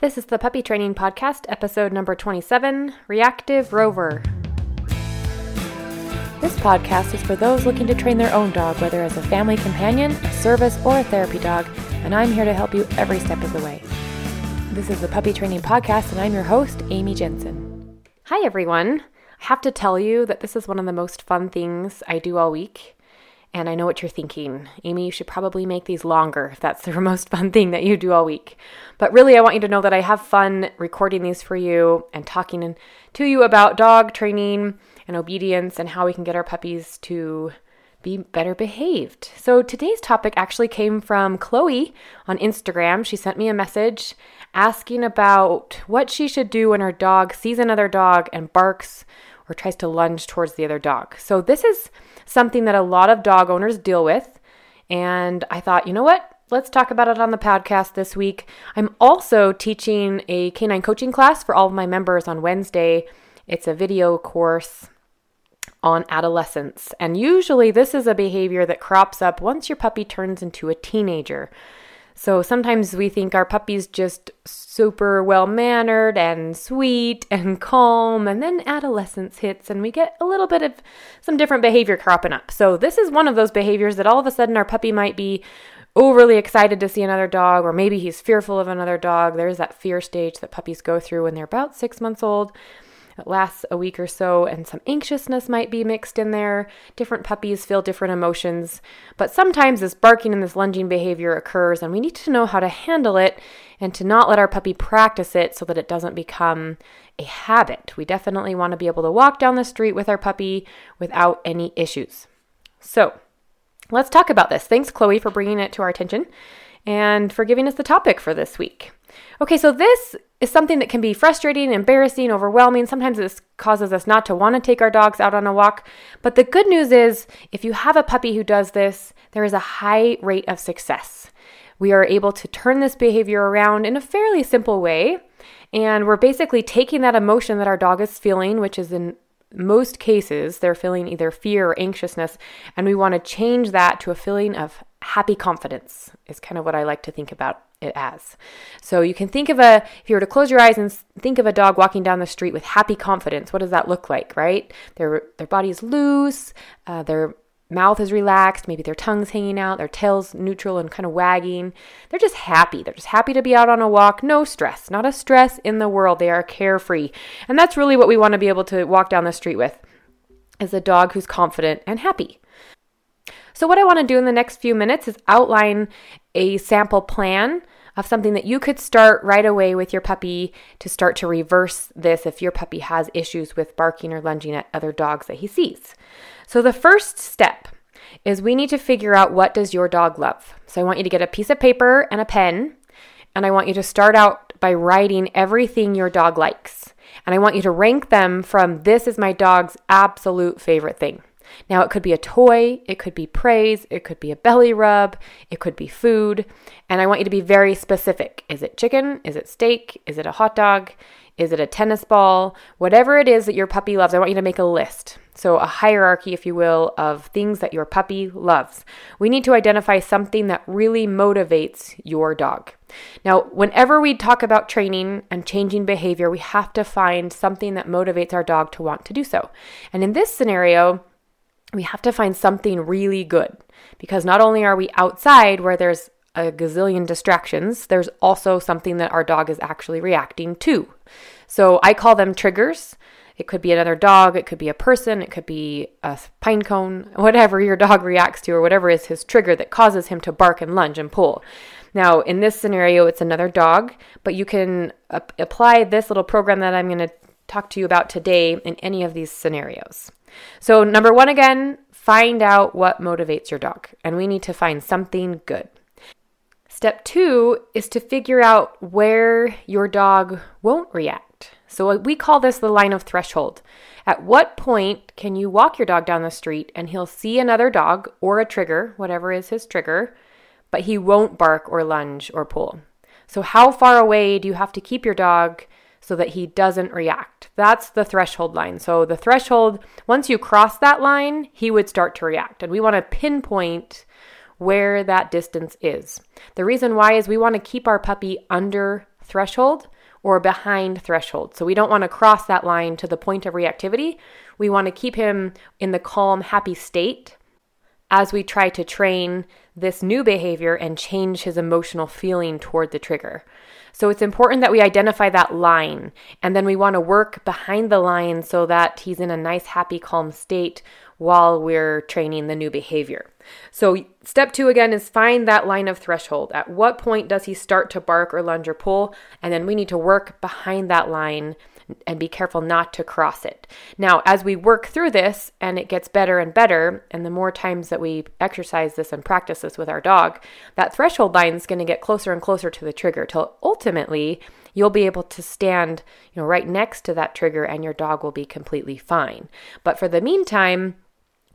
This is the Puppy Training Podcast, episode number 27 Reactive Rover. This podcast is for those looking to train their own dog, whether as a family companion, a service, or a therapy dog, and I'm here to help you every step of the way. This is the Puppy Training Podcast, and I'm your host, Amy Jensen. Hi, everyone. I have to tell you that this is one of the most fun things I do all week. And I know what you're thinking. Amy, you should probably make these longer if that's the most fun thing that you do all week. But really, I want you to know that I have fun recording these for you and talking to you about dog training and obedience and how we can get our puppies to be better behaved. So today's topic actually came from Chloe on Instagram. She sent me a message asking about what she should do when her dog sees another dog and barks or tries to lunge towards the other dog. So this is something that a lot of dog owners deal with. And I thought, you know what? Let's talk about it on the podcast this week. I'm also teaching a canine coaching class for all of my members on Wednesday. It's a video course on adolescence. And usually, this is a behavior that crops up once your puppy turns into a teenager. So sometimes we think our puppy's just super well mannered and sweet and calm, and then adolescence hits and we get a little bit of some different behavior cropping up. So this is one of those behaviors that all of a sudden our puppy might be overly excited to see another dog, or maybe he's fearful of another dog. There's that fear stage that puppies go through when they're about six months old. It lasts a week or so, and some anxiousness might be mixed in there. Different puppies feel different emotions, but sometimes this barking and this lunging behavior occurs, and we need to know how to handle it and to not let our puppy practice it so that it doesn't become a habit. We definitely want to be able to walk down the street with our puppy without any issues. So, let's talk about this. Thanks, Chloe, for bringing it to our attention and for giving us the topic for this week. Okay, so this is something that can be frustrating, embarrassing, overwhelming. Sometimes this causes us not to want to take our dogs out on a walk. But the good news is, if you have a puppy who does this, there is a high rate of success. We are able to turn this behavior around in a fairly simple way. And we're basically taking that emotion that our dog is feeling, which is in most cases, they're feeling either fear or anxiousness, and we want to change that to a feeling of happy confidence, is kind of what I like to think about it as. So you can think of a, if you were to close your eyes and think of a dog walking down the street with happy confidence, what does that look like, right? Their, their body is loose, uh, their mouth is relaxed, maybe their tongue's hanging out, their tail's neutral and kind of wagging. They're just happy. They're just happy to be out on a walk. No stress, not a stress in the world. They are carefree. And that's really what we want to be able to walk down the street with is a dog who's confident and happy. So, what I want to do in the next few minutes is outline a sample plan of something that you could start right away with your puppy to start to reverse this if your puppy has issues with barking or lunging at other dogs that he sees. So, the first step is we need to figure out what does your dog love. So, I want you to get a piece of paper and a pen, and I want you to start out by writing everything your dog likes. And I want you to rank them from this is my dog's absolute favorite thing. Now, it could be a toy, it could be praise, it could be a belly rub, it could be food. And I want you to be very specific. Is it chicken? Is it steak? Is it a hot dog? Is it a tennis ball? Whatever it is that your puppy loves, I want you to make a list. So, a hierarchy, if you will, of things that your puppy loves. We need to identify something that really motivates your dog. Now, whenever we talk about training and changing behavior, we have to find something that motivates our dog to want to do so. And in this scenario, we have to find something really good because not only are we outside where there's a gazillion distractions, there's also something that our dog is actually reacting to. So I call them triggers. It could be another dog, it could be a person, it could be a pine cone, whatever your dog reacts to, or whatever is his trigger that causes him to bark and lunge and pull. Now, in this scenario, it's another dog, but you can uh, apply this little program that I'm going to talk to you about today in any of these scenarios. So, number one, again, find out what motivates your dog, and we need to find something good. Step two is to figure out where your dog won't react. So, uh, we call this the line of threshold. At what point can you walk your dog down the street and he'll see another dog or a trigger, whatever is his trigger, but he won't bark or lunge or pull? So, how far away do you have to keep your dog so that he doesn't react. That's the threshold line. So the threshold, once you cross that line, he would start to react. And we want to pinpoint where that distance is. The reason why is we want to keep our puppy under threshold or behind threshold. So we don't want to cross that line to the point of reactivity. We want to keep him in the calm, happy state as we try to train this new behavior and change his emotional feeling toward the trigger. So it's important that we identify that line and then we want to work behind the line so that he's in a nice, happy, calm state while we're training the new behavior. So, step two again is find that line of threshold. At what point does he start to bark or lunge or pull? And then we need to work behind that line and be careful not to cross it. Now, as we work through this and it gets better and better, and the more times that we exercise this and practice this with our dog, that threshold line is going to get closer and closer to the trigger till ultimately you'll be able to stand, you know, right next to that trigger and your dog will be completely fine. But for the meantime,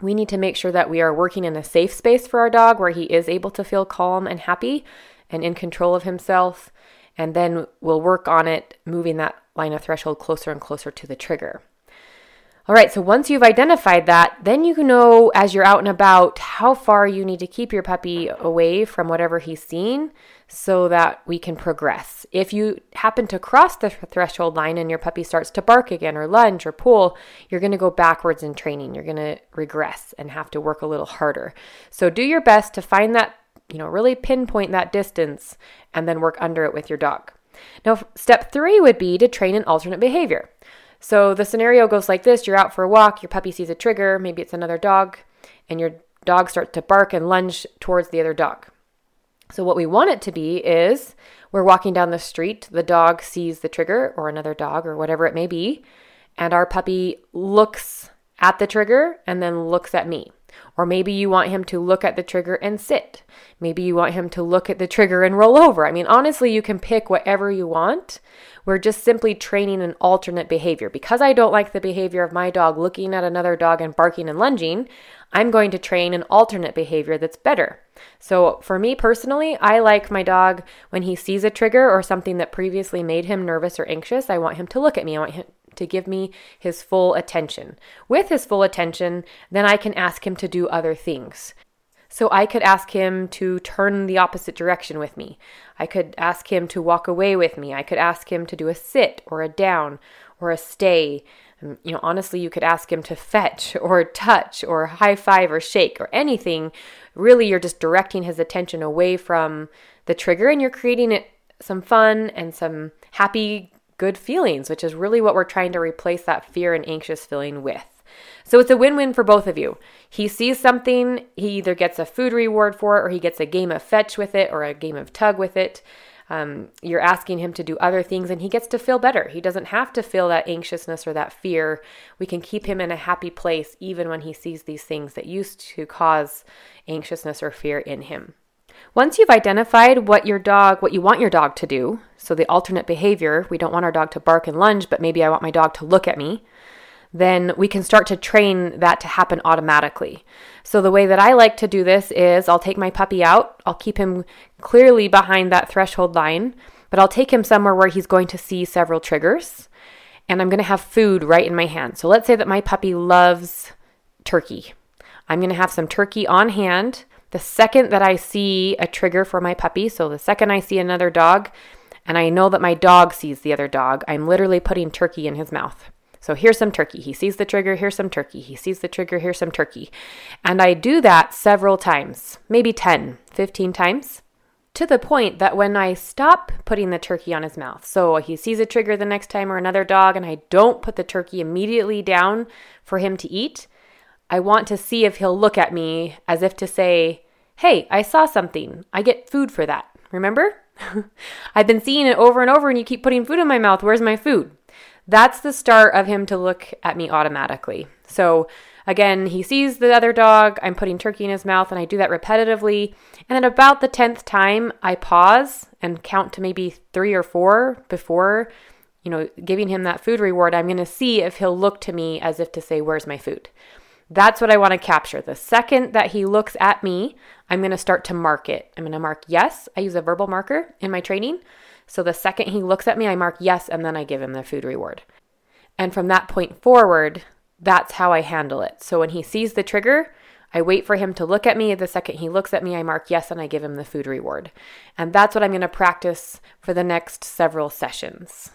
we need to make sure that we are working in a safe space for our dog where he is able to feel calm and happy and in control of himself. And then we'll work on it, moving that line of threshold closer and closer to the trigger. All right, so once you've identified that, then you know as you're out and about how far you need to keep your puppy away from whatever he's seeing so that we can progress. If you happen to cross the threshold line and your puppy starts to bark again or lunge or pull, you're going to go backwards in training. You're going to regress and have to work a little harder. So do your best to find that, you know, really pinpoint that distance and then work under it with your dog. Now, step three would be to train an alternate behavior. So the scenario goes like this you're out for a walk, your puppy sees a trigger, maybe it's another dog, and your dog starts to bark and lunge towards the other dog. So, what we want it to be is we're walking down the street, the dog sees the trigger or another dog or whatever it may be, and our puppy looks at the trigger and then looks at me. Or maybe you want him to look at the trigger and sit. Maybe you want him to look at the trigger and roll over. I mean, honestly, you can pick whatever you want. We're just simply training an alternate behavior. Because I don't like the behavior of my dog looking at another dog and barking and lunging, I'm going to train an alternate behavior that's better. So, for me personally, I like my dog when he sees a trigger or something that previously made him nervous or anxious, I want him to look at me. I want him to give me his full attention. With his full attention, then I can ask him to do other things. So I could ask him to turn the opposite direction with me. I could ask him to walk away with me. I could ask him to do a sit or a down or a stay. Um, you know, honestly, you could ask him to fetch or touch or high five or shake or anything. Really, you're just directing his attention away from the trigger and you're creating it some fun and some happy good feelings, which is really what we're trying to replace that fear and anxious feeling with. So it's a win win for both of you. He sees something, he either gets a food reward for it, or he gets a game of fetch with it, or a game of tug with it. Um, you're asking him to do other things, and he gets to feel better. He doesn't have to feel that anxiousness or that fear. We can keep him in a happy place even when he sees these things that used to cause anxiousness or fear in him. Once you've identified what your dog, what you want your dog to do, so the alternate behavior, we don't want our dog to bark and lunge, but maybe I want my dog to look at me, then we can start to train that to happen automatically. So the way that I like to do this is I'll take my puppy out, I'll keep him clearly behind that threshold line, but I'll take him somewhere where he's going to see several triggers, and I'm going to have food right in my hand. So let's say that my puppy loves turkey. I'm going to have some turkey on hand the second that I see a trigger for my puppy, so the second I see another dog, and I know that my dog sees the other dog, I'm literally putting turkey in his mouth. So here's some turkey. He sees the trigger, here's some turkey. He sees the trigger, here's some turkey. And I do that several times, maybe 10, 15 times, to the point that when I stop putting the turkey on his mouth, so he sees a trigger the next time or another dog, and I don't put the turkey immediately down for him to eat, I want to see if he'll look at me as if to say, Hey, I saw something. I get food for that. Remember? I've been seeing it over and over, and you keep putting food in my mouth. Where's my food? That's the start of him to look at me automatically. So, again, he sees the other dog. I'm putting turkey in his mouth, and I do that repetitively. And then, about the 10th time, I pause and count to maybe three or four before, you know, giving him that food reward. I'm going to see if he'll look to me as if to say, Where's my food? That's what I want to capture. The second that he looks at me, I'm going to start to mark it. I'm going to mark yes. I use a verbal marker in my training. So the second he looks at me, I mark yes, and then I give him the food reward. And from that point forward, that's how I handle it. So when he sees the trigger, I wait for him to look at me. The second he looks at me, I mark yes and I give him the food reward. And that's what I'm going to practice for the next several sessions.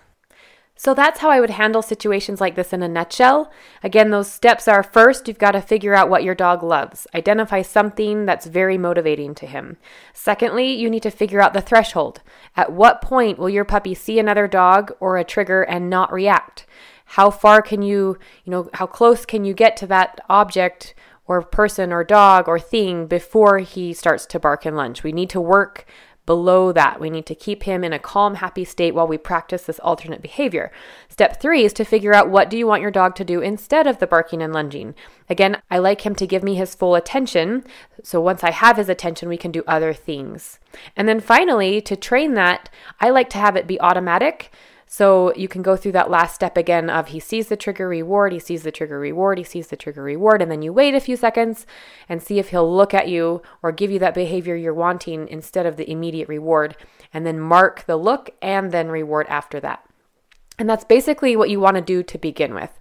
So that's how I would handle situations like this in a nutshell. Again, those steps are first, you've got to figure out what your dog loves. Identify something that's very motivating to him. Secondly, you need to figure out the threshold. At what point will your puppy see another dog or a trigger and not react? How far can you, you know, how close can you get to that object or person or dog or thing before he starts to bark and lunge? We need to work below that. We need to keep him in a calm, happy state while we practice this alternate behavior. Step three is to figure out what do you want your dog to do instead of the barking and lunging. Again, I like him to give me his full attention. So once I have his attention, we can do other things. And then finally, to train that, I like to have it be automatic. So you can go through that last step again of he sees the trigger reward, he sees the trigger reward, he sees the trigger reward, and then you wait a few seconds and see if he'll look at you or give you that behavior you're wanting instead of the immediate reward, and then mark the look and then reward after that. And that's basically what you want to do to begin with.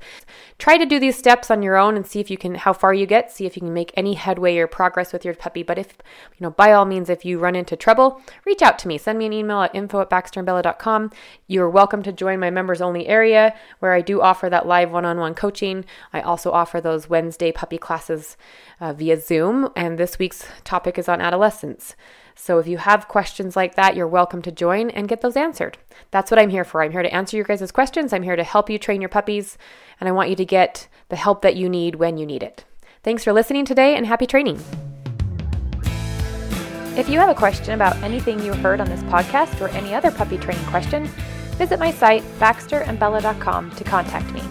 Try to do these steps on your own and see if you can how far you get, see if you can make any headway or progress with your puppy. But if, you know, by all means, if you run into trouble, reach out to me. Send me an email at info at baxterandbella.com. You're welcome to join my members only area where I do offer that live one on one coaching. I also offer those Wednesday puppy classes uh, via Zoom. And this week's topic is on adolescence. So if you have questions like that, you're welcome to join and get those answered. That's what I'm here for. I'm here to answer your guys' questions. I'm here to help you train your puppies, and I want you to get the help that you need when you need it. Thanks for listening today and happy training. If you have a question about anything you heard on this podcast or any other puppy training question, visit my site, baxterandbella.com, to contact me.